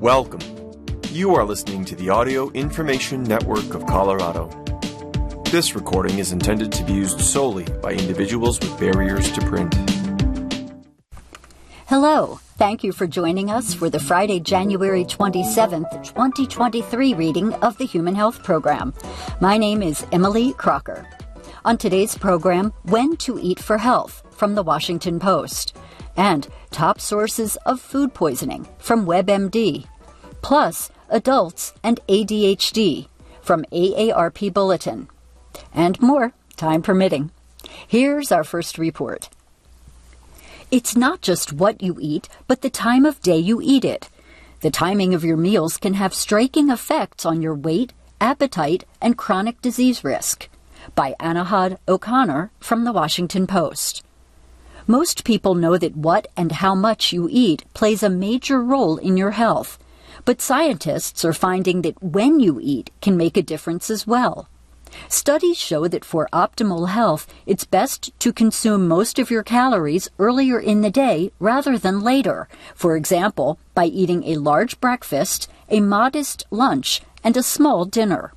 Welcome. You are listening to the Audio Information Network of Colorado. This recording is intended to be used solely by individuals with barriers to print. Hello. Thank you for joining us for the Friday, January 27th, 2023 reading of the Human Health Program. My name is Emily Crocker. On today's program, When to Eat for Health from the Washington Post and top sources of food poisoning from WebMD, plus adults and ADHD from AARP Bulletin, and more, time permitting. Here's our first report. It's not just what you eat, but the time of day you eat it. The timing of your meals can have striking effects on your weight, appetite, and chronic disease risk. By Anahad O'Connor from the Washington Post. Most people know that what and how much you eat plays a major role in your health, but scientists are finding that when you eat can make a difference as well. Studies show that for optimal health, it's best to consume most of your calories earlier in the day rather than later. For example, by eating a large breakfast, a modest lunch, and a small dinner.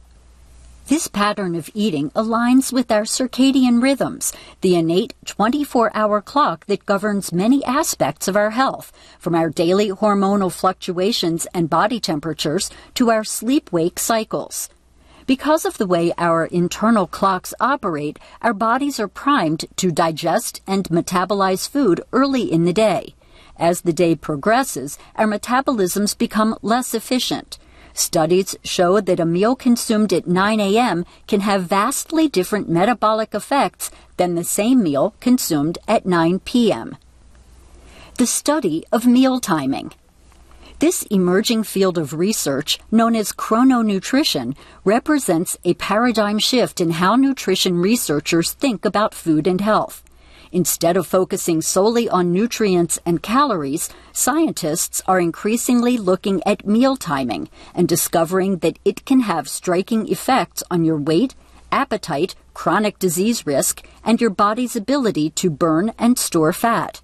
This pattern of eating aligns with our circadian rhythms, the innate 24 hour clock that governs many aspects of our health, from our daily hormonal fluctuations and body temperatures to our sleep wake cycles. Because of the way our internal clocks operate, our bodies are primed to digest and metabolize food early in the day. As the day progresses, our metabolisms become less efficient. Studies show that a meal consumed at 9 a.m. can have vastly different metabolic effects than the same meal consumed at 9 p.m. The study of meal timing. This emerging field of research, known as chrononutrition, represents a paradigm shift in how nutrition researchers think about food and health. Instead of focusing solely on nutrients and calories, scientists are increasingly looking at meal timing and discovering that it can have striking effects on your weight, appetite, chronic disease risk, and your body's ability to burn and store fat.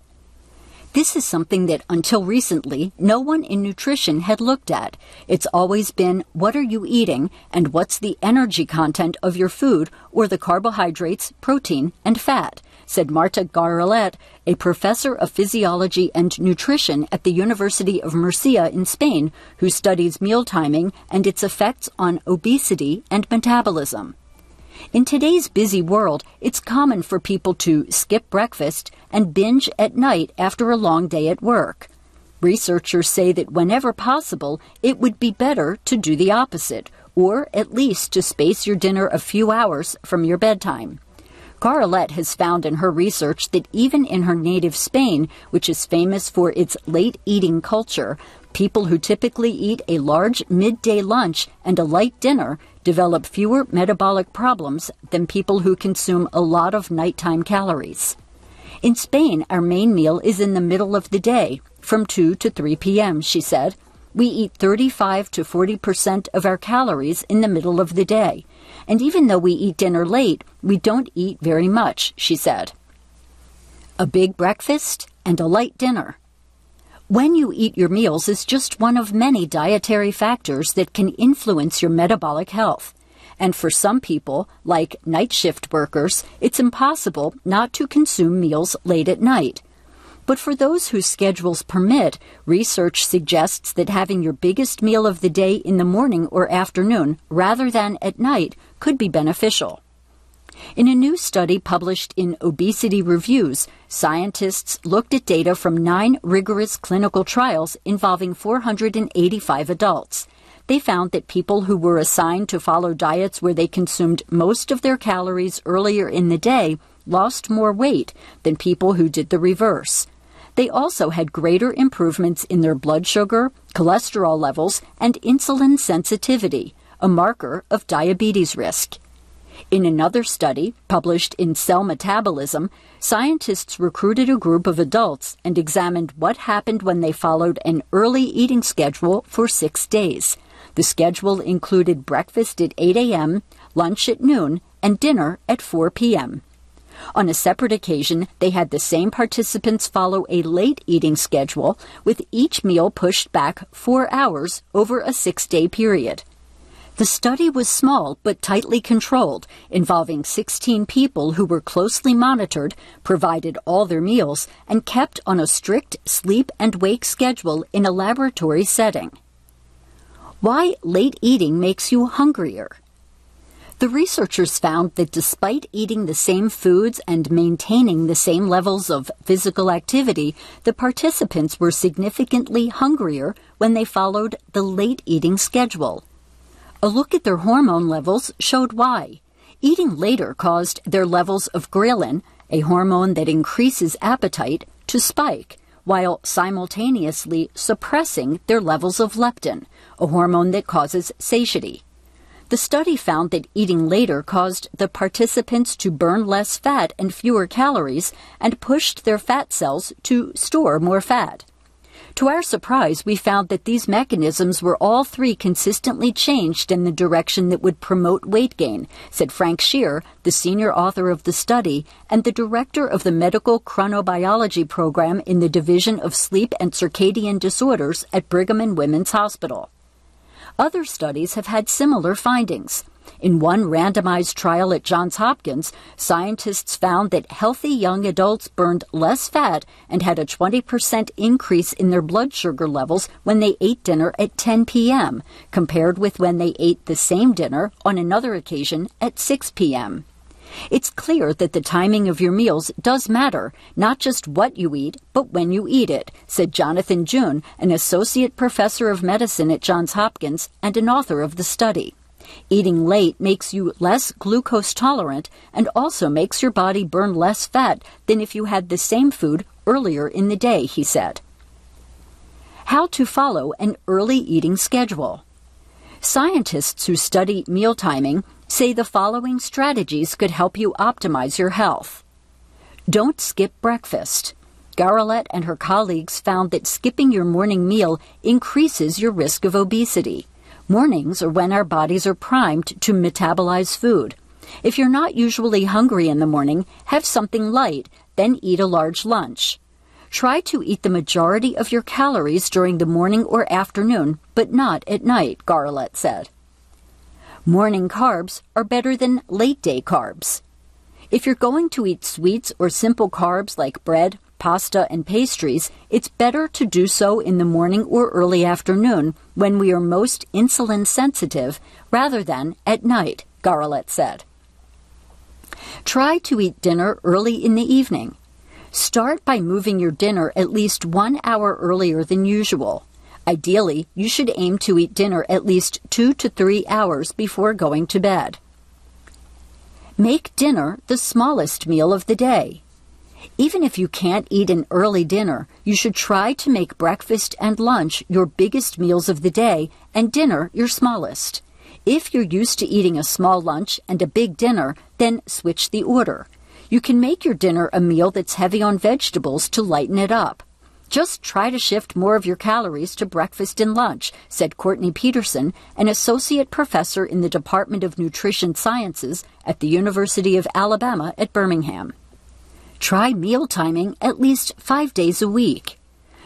This is something that until recently no one in nutrition had looked at. It's always been what are you eating and what's the energy content of your food or the carbohydrates, protein, and fat, said Marta Garaulet, a professor of physiology and nutrition at the University of Murcia in Spain, who studies meal timing and its effects on obesity and metabolism. In today's busy world, it's common for people to skip breakfast and binge at night after a long day at work. Researchers say that whenever possible, it would be better to do the opposite, or at least to space your dinner a few hours from your bedtime. Garaulet has found in her research that even in her native Spain, which is famous for its late eating culture, people who typically eat a large midday lunch and a light dinner develop fewer metabolic problems than people who consume a lot of nighttime calories. In Spain, our main meal is in the middle of the day, from 2 to 3 p.m., she said. We eat 35 to 40 percent of our calories in the middle of the day. And even though we eat dinner late, we don't eat very much, she said. A big breakfast and a light dinner. When you eat your meals is just one of many dietary factors that can influence your metabolic health. And for some people, like night shift workers, it's impossible not to consume meals late at night. But for those whose schedules permit, research suggests that having your biggest meal of the day in the morning or afternoon rather than at night could be beneficial. In a new study published in Obesity Reviews, scientists looked at data from nine rigorous clinical trials involving 485 adults. They found that people who were assigned to follow diets where they consumed most of their calories earlier in the day lost more weight than people who did the reverse. They also had greater improvements in their blood sugar, cholesterol levels, and insulin sensitivity, a marker of diabetes risk. In another study, published in Cell Metabolism, scientists recruited a group of adults and examined what happened when they followed an early eating schedule for six days. The schedule included breakfast at 8 a.m., lunch at noon, and dinner at 4 p.m. On a separate occasion, they had the same participants follow a late eating schedule, with each meal pushed back four hours over a six day period. The study was small but tightly controlled, involving 16 people who were closely monitored, provided all their meals, and kept on a strict sleep and wake schedule in a laboratory setting. Why late eating makes you hungrier. The researchers found that despite eating the same foods and maintaining the same levels of physical activity, the participants were significantly hungrier when they followed the late eating schedule. A look at their hormone levels showed why. Eating later caused their levels of ghrelin, a hormone that increases appetite, to spike, while simultaneously suppressing their levels of leptin, a hormone that causes satiety. The study found that eating later caused the participants to burn less fat and fewer calories and pushed their fat cells to store more fat. To our surprise, we found that these mechanisms were all three consistently changed in the direction that would promote weight gain, said Frank Scheer, the senior author of the study and the director of the medical chronobiology program in the Division of Sleep and Circadian Disorders at Brigham and Women's Hospital. Other studies have had similar findings. In one randomized trial at Johns Hopkins, scientists found that healthy young adults burned less fat and had a 20% increase in their blood sugar levels when they ate dinner at 10 p.m., compared with when they ate the same dinner on another occasion at 6 p.m. It's clear that the timing of your meals does matter, not just what you eat, but when you eat it, said Jonathan Jun, an associate professor of medicine at Johns Hopkins and an author of the study. Eating late makes you less glucose tolerant and also makes your body burn less fat than if you had the same food earlier in the day, he said. How to follow an early eating schedule. Scientists who study meal timing say the following strategies could help you optimize your health. Don't skip breakfast. Garaulet and her colleagues found that skipping your morning meal increases your risk of obesity. Mornings are when our bodies are primed to metabolize food. If you're not usually hungry in the morning, have something light, then eat a large lunch. Try to eat the majority of your calories during the morning or afternoon, but not at night, Garaulet said. Morning carbs are better than late day carbs. If you're going to eat sweets or simple carbs like bread, pasta, and pastries, it's better to do so in the morning or early afternoon when we are most insulin sensitive rather than at night, Garaulet said. Try to eat dinner early in the evening. Start by moving your dinner at least one hour earlier than usual. Ideally, you should aim to eat dinner at least two to three hours before going to bed. Make dinner the smallest meal of the day. Even if you can't eat an early dinner, you should try to make breakfast and lunch your biggest meals of the day and dinner your smallest. If you're used to eating a small lunch and a big dinner, then switch the order. You can make your dinner a meal that's heavy on vegetables to lighten it up. Just try to shift more of your calories to breakfast and lunch, said Courtney Peterson, an associate professor in the Department of Nutrition Sciences at the University of Alabama at Birmingham. Try meal timing at least five days a week.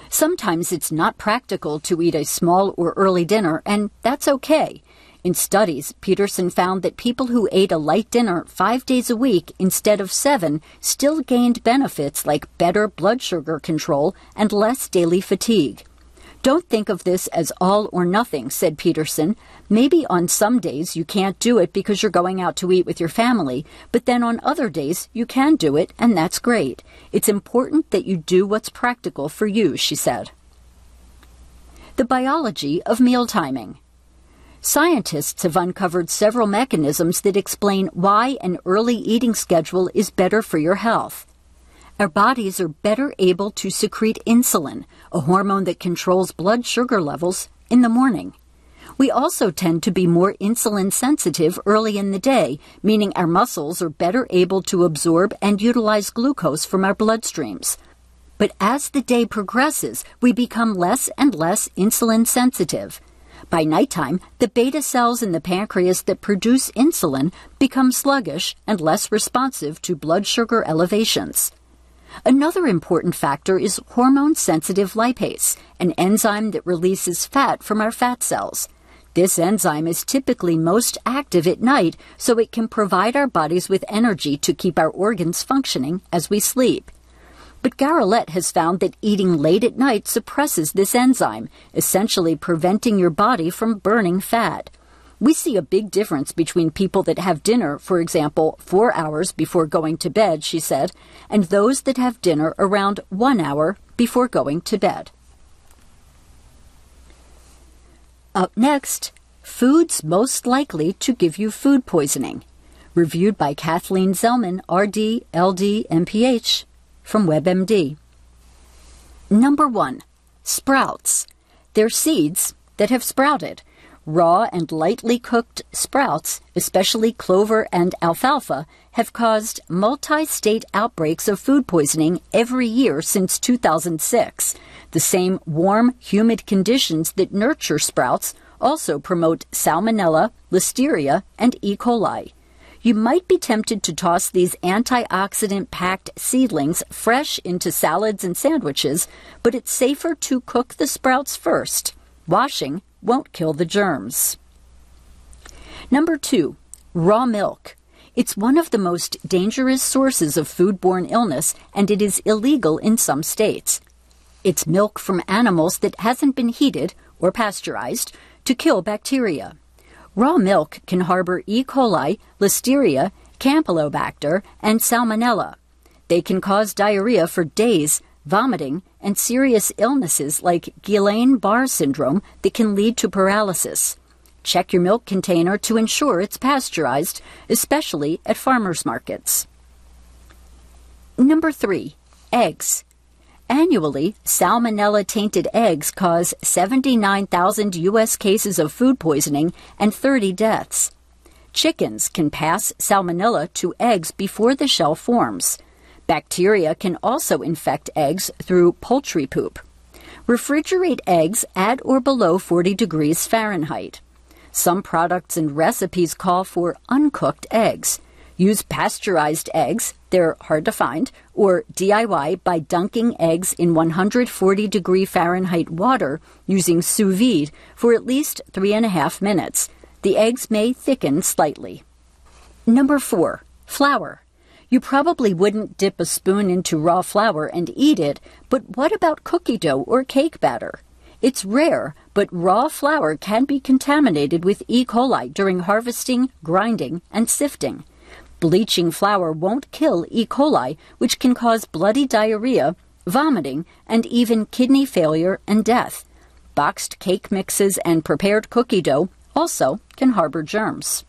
Sometimes it's not practical to eat a small or early dinner, and that's okay. In studies, Peterson found that people who ate a light dinner five days a week instead of seven still gained benefits like better blood sugar control and less daily fatigue. Don't think of this as all or nothing, said Peterson. Maybe on some days you can't do it because you're going out to eat with your family, but then on other days you can do it, and that's great. It's important that you do what's practical for you, she said. The biology of meal timing. Scientists have uncovered several mechanisms that explain why an early eating schedule is better for your health. Our bodies are better able to secrete insulin, a hormone that controls blood sugar levels, in the morning. We also tend to be more insulin sensitive early in the day, meaning our muscles are better able to absorb and utilize glucose from our bloodstreams. But as the day progresses, we become less and less insulin sensitive. By nighttime, the beta cells in the pancreas that produce insulin become sluggish and less responsive to blood sugar elevations. Another important factor is hormone sensitive lipase, an enzyme that releases fat from our fat cells. This enzyme is typically most active at night, so it can provide our bodies with energy to keep our organs functioning as we sleep. But Garaulet has found that eating late at night suppresses this enzyme, essentially preventing your body from burning fat. We see a big difference between people that have dinner, for example, four hours before going to bed, she said, and those that have dinner around one hour before going to bed. Up next, foods most likely to give you food poisoning. Reviewed by Kathleen Zelman, RD, LD, MPH from WebMD. Number one, sprouts. They're seeds that have sprouted. Raw and lightly cooked sprouts, especially clover and alfalfa, have caused multi state outbreaks of food poisoning every year since 2006. The same warm, humid conditions that nurture sprouts also promote salmonella, listeria, and E. coli. You might be tempted to toss these antioxidant packed seedlings fresh into salads and sandwiches, but it's safer to cook the sprouts first. Washing won't kill the germs. Number two, raw milk. It's one of the most dangerous sources of foodborne illness, and it is illegal in some states. It's milk from animals that hasn't been heated or pasteurized to kill bacteria. Raw milk can harbor E. coli, Listeria, Campylobacter, and Salmonella. They can cause diarrhea for days, vomiting, and serious illnesses like Guillain-Barre syndrome that can lead to paralysis. Check your milk container to ensure it's pasteurized, especially at farmers markets. Number 3. Eggs. Annually, salmonella tainted eggs cause 79,000 U.S. cases of food poisoning and 30 deaths. Chickens can pass salmonella to eggs before the shell forms. Bacteria can also infect eggs through poultry poop. Refrigerate eggs at or below 40 degrees Fahrenheit. Some products and recipes call for uncooked eggs. Use pasteurized eggs, they're hard to find, or DIY by dunking eggs in 140 degree Fahrenheit water using sous vide for at least three and a half minutes. The eggs may thicken slightly. Number four, flour. You probably wouldn't dip a spoon into raw flour and eat it, but what about cookie dough or cake batter? It's rare, but raw flour can be contaminated with E. coli during harvesting, grinding, and sifting. Bleaching flour won't kill E. coli, which can cause bloody diarrhea, vomiting, and even kidney failure and death. Boxed cake mixes and prepared cookie dough also can harbor germs.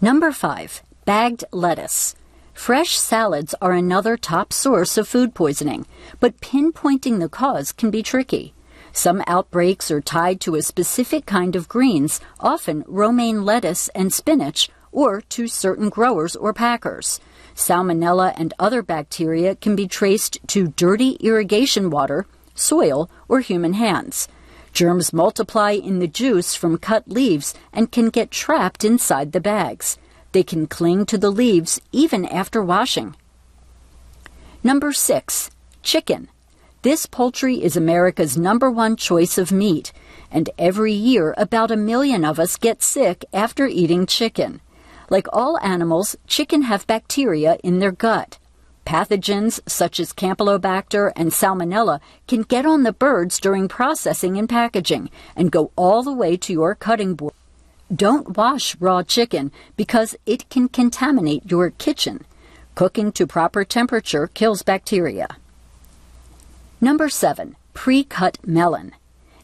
Number 5. Bagged lettuce. Fresh salads are another top source of food poisoning, but pinpointing the cause can be tricky. Some outbreaks are tied to a specific kind of greens, often romaine lettuce and spinach, or to certain growers or packers. Salmonella and other bacteria can be traced to dirty irrigation water, soil, or human hands. Germs multiply in the juice from cut leaves and can get trapped inside the bags. They can cling to the leaves even after washing. Number 6. Chicken. This poultry is America's number one choice of meat, and every year about a million of us get sick after eating chicken. Like all animals, chicken have bacteria in their gut. Pathogens such as Campylobacter and Salmonella can get on the birds during processing and packaging and go all the way to your cutting board. Don't wash raw chicken because it can contaminate your kitchen. Cooking to proper temperature kills bacteria. Number 7. Pre-cut melon.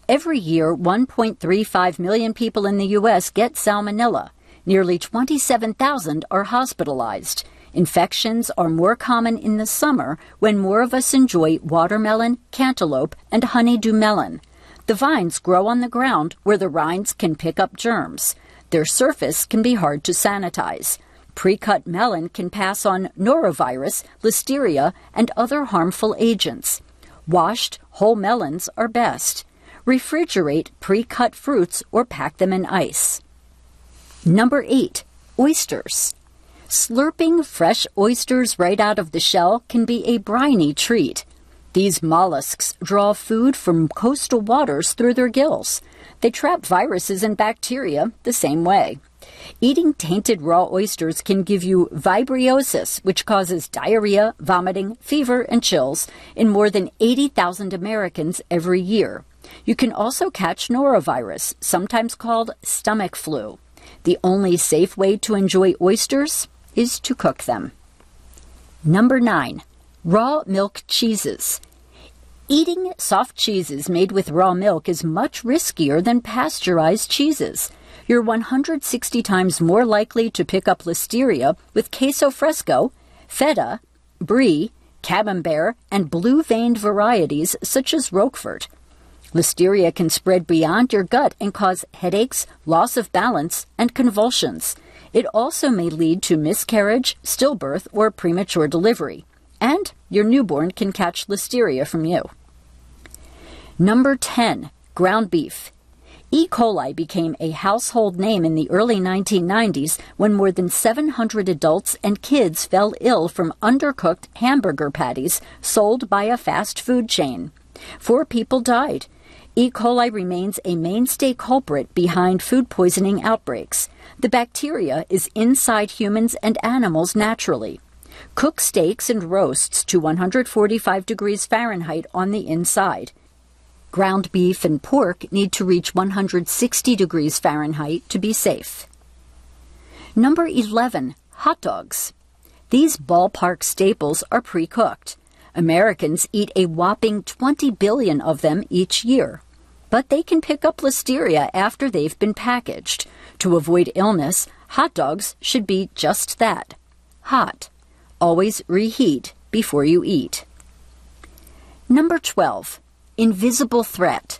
Every year, 1.35 million people in the U.S. get salmonella. Nearly 27,000 are hospitalized. Infections are more common in the summer when more of us enjoy watermelon, cantaloupe, and honeydew melon. The vines grow on the ground where the rinds can pick up germs. Their surface can be hard to sanitize. Pre-cut melon can pass on norovirus, listeria, and other harmful agents. Washed, whole melons are best. Refrigerate pre cut fruits or pack them in ice. Number 8. Oysters. Slurping fresh oysters right out of the shell can be a briny treat. These mollusks draw food from coastal waters through their gills. They trap viruses and bacteria the same way. Eating tainted raw oysters can give you vibriosis, which causes diarrhea, vomiting, fever, and chills in more than 80,000 Americans every year. You can also catch norovirus, sometimes called stomach flu. The only safe way to enjoy oysters is to cook them. Number 9. Raw milk cheeses. Eating soft cheeses made with raw milk is much riskier than pasteurized cheeses. You're 160 times more likely to pick up listeria with queso fresco, feta, brie, camembert, and blue veined varieties such as Roquefort. Listeria can spread beyond your gut and cause headaches, loss of balance, and convulsions. It also may lead to miscarriage, stillbirth, or premature delivery. And your newborn can catch listeria from you. Number 10. Ground beef. E. coli became a household name in the early 1990s when more than 700 adults and kids fell ill from undercooked hamburger patties sold by a fast food chain. Four people died. E. coli remains a mainstay culprit behind food poisoning outbreaks. The bacteria is inside humans and animals naturally. Cook steaks and roasts to 145 degrees Fahrenheit on the inside. Ground beef and pork need to reach 160 degrees Fahrenheit to be safe. Number 11. Hot dogs. These ballpark staples are pre cooked. Americans eat a whopping 20 billion of them each year but they can pick up listeria after they've been packaged. To avoid illness, hot dogs should be just that hot. Always reheat before you eat. Number 12. Invisible threat.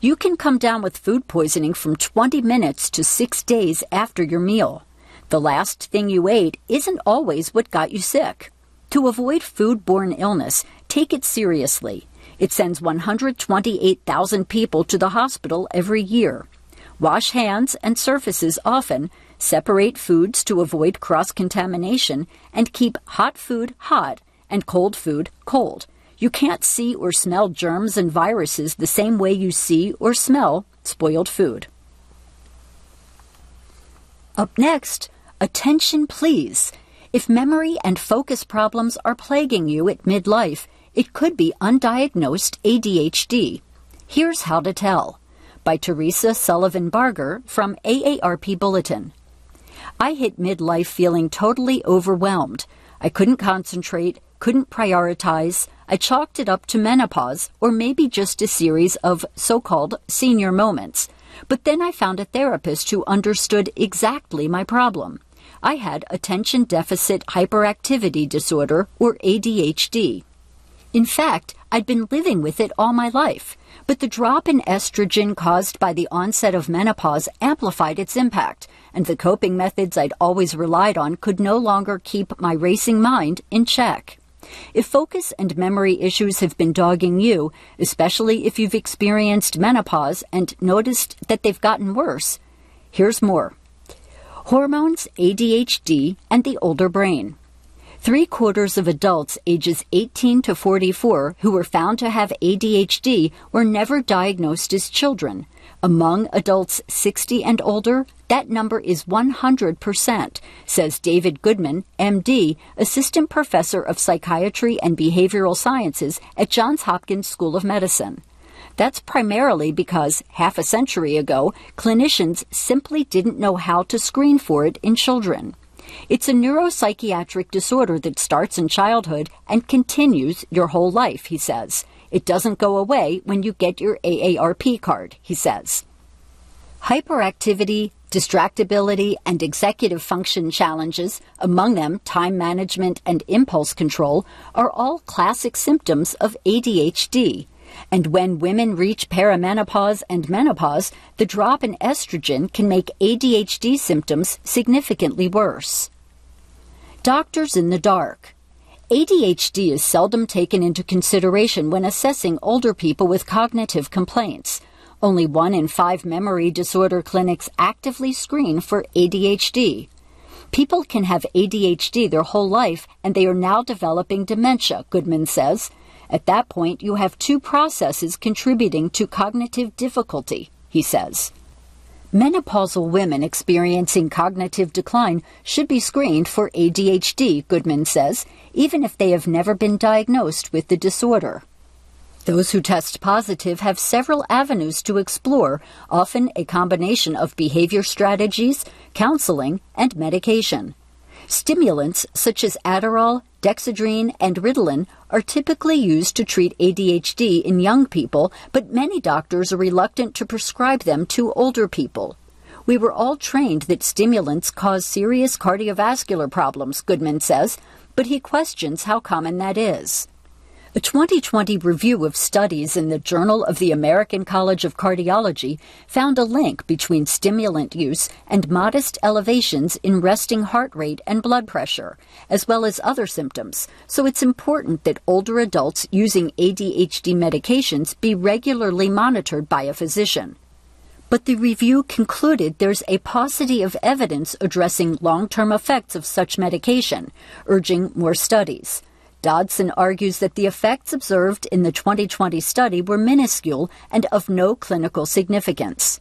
You can come down with food poisoning from 20 minutes to 6 days after your meal. The last thing you ate isn't always what got you sick. To avoid foodborne illness, take it seriously. It sends 128,000 people to the hospital every year. Wash hands and surfaces often, separate foods to avoid cross contamination, and keep hot food hot and cold food cold. You can't see or smell germs and viruses the same way you see or smell spoiled food. Up next, attention please. If memory and focus problems are plaguing you at midlife, it could be undiagnosed ADHD. Here's how to tell by Teresa Sullivan Barger from AARP Bulletin. I hit midlife feeling totally overwhelmed. I couldn't concentrate, couldn't prioritize. I chalked it up to menopause or maybe just a series of so called senior moments. But then I found a therapist who understood exactly my problem. I had attention deficit hyperactivity disorder or ADHD. In fact, I'd been living with it all my life, but the drop in estrogen caused by the onset of menopause amplified its impact, and the coping methods I'd always relied on could no longer keep my racing mind in check. If focus and memory issues have been dogging you, especially if you've experienced menopause and noticed that they've gotten worse, here's more. Hormones, ADHD, and the older brain. Three quarters of adults ages 18 to 44 who were found to have ADHD were never diagnosed as children. Among adults 60 and older, that number is 100%, says David Goodman, MD, Assistant Professor of Psychiatry and Behavioral Sciences at Johns Hopkins School of Medicine. That's primarily because half a century ago, clinicians simply didn't know how to screen for it in children. It's a neuropsychiatric disorder that starts in childhood and continues your whole life, he says. It doesn't go away when you get your AARP card, he says. Hyperactivity, distractibility, and executive function challenges, among them time management and impulse control, are all classic symptoms of ADHD. And when women reach perimenopause and menopause, the drop in estrogen can make ADHD symptoms significantly worse. Doctors in the dark. ADHD is seldom taken into consideration when assessing older people with cognitive complaints. Only one in five memory disorder clinics actively screen for ADHD. People can have ADHD their whole life and they are now developing dementia, Goodman says. At that point, you have two processes contributing to cognitive difficulty, he says. Menopausal women experiencing cognitive decline should be screened for ADHD, Goodman says, even if they have never been diagnosed with the disorder. Those who test positive have several avenues to explore, often a combination of behavior strategies, counseling, and medication. Stimulants such as Adderall, Dexedrine, and Ritalin are typically used to treat ADHD in young people, but many doctors are reluctant to prescribe them to older people. We were all trained that stimulants cause serious cardiovascular problems, Goodman says, but he questions how common that is. A 2020 review of studies in the Journal of the American College of Cardiology found a link between stimulant use and modest elevations in resting heart rate and blood pressure, as well as other symptoms. So it's important that older adults using ADHD medications be regularly monitored by a physician. But the review concluded there's a paucity of evidence addressing long term effects of such medication, urging more studies. Dodson argues that the effects observed in the 2020 study were minuscule and of no clinical significance.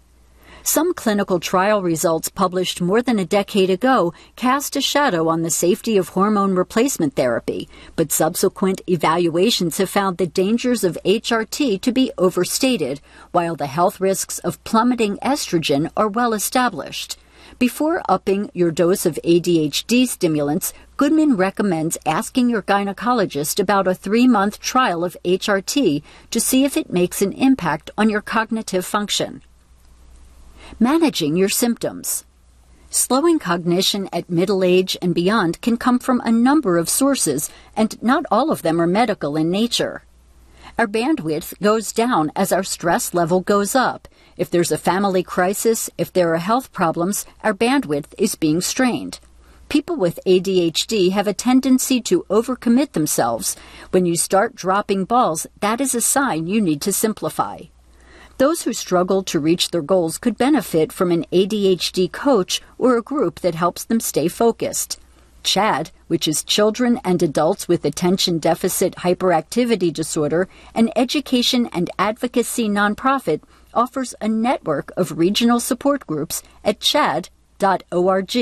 Some clinical trial results published more than a decade ago cast a shadow on the safety of hormone replacement therapy, but subsequent evaluations have found the dangers of HRT to be overstated, while the health risks of plummeting estrogen are well established. Before upping your dose of ADHD stimulants, Goodman recommends asking your gynecologist about a three month trial of HRT to see if it makes an impact on your cognitive function. Managing your symptoms. Slowing cognition at middle age and beyond can come from a number of sources, and not all of them are medical in nature. Our bandwidth goes down as our stress level goes up. If there's a family crisis, if there are health problems, our bandwidth is being strained. People with ADHD have a tendency to overcommit themselves. When you start dropping balls, that is a sign you need to simplify. Those who struggle to reach their goals could benefit from an ADHD coach or a group that helps them stay focused. CHADD, which is Children and Adults with Attention Deficit Hyperactivity Disorder, an education and advocacy nonprofit, offers a network of regional support groups at chadd.org,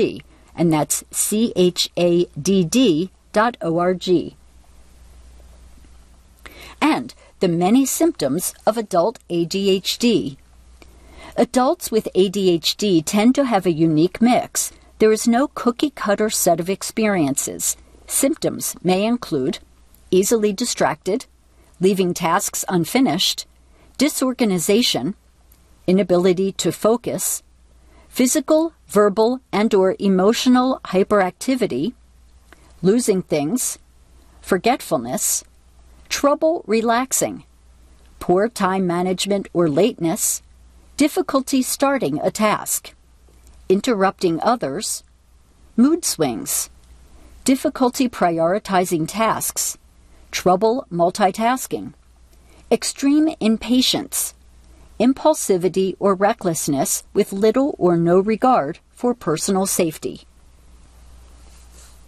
and that's C H A D D dot org. And the many symptoms of adult ADHD. Adults with ADHD tend to have a unique mix. There is no cookie cutter set of experiences. Symptoms may include easily distracted, leaving tasks unfinished, disorganization, inability to focus, physical, verbal, and or emotional hyperactivity, losing things, forgetfulness, trouble relaxing, poor time management or lateness, difficulty starting a task interrupting others, mood swings, difficulty prioritizing tasks, trouble multitasking, extreme impatience, impulsivity or recklessness with little or no regard for personal safety.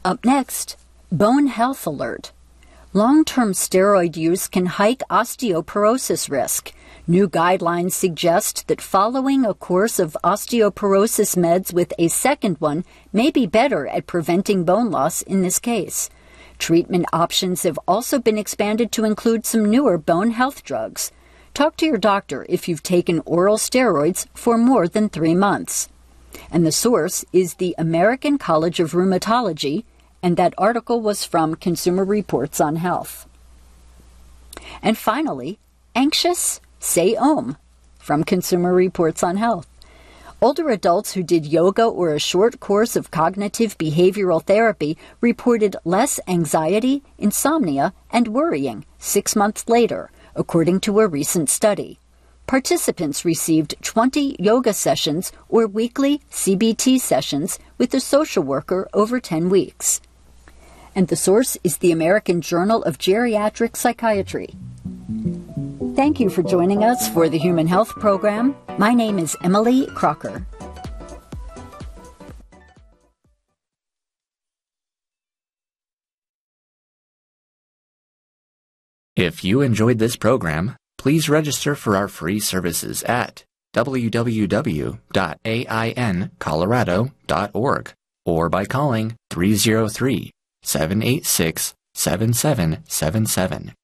Up next, Bone Health Alert. Long term steroid use can hike osteoporosis risk. New guidelines suggest that following a course of osteoporosis meds with a second one may be better at preventing bone loss in this case. Treatment options have also been expanded to include some newer bone health drugs. Talk to your doctor if you've taken oral steroids for more than three months. And the source is the American College of Rheumatology, and that article was from Consumer Reports on Health. And finally, anxious Say Om from Consumer Reports on Health. Older adults who did yoga or a short course of cognitive behavioral therapy reported less anxiety, insomnia, and worrying six months later, according to a recent study. Participants received 20 yoga sessions or weekly CBT sessions with a social worker over 10 weeks. And the source is the American Journal of Geriatric Psychiatry. Thank you for joining us for the Human Health Program. My name is Emily Crocker. If you enjoyed this program, please register for our free services at www.aincolorado.org or by calling 303 786 7777.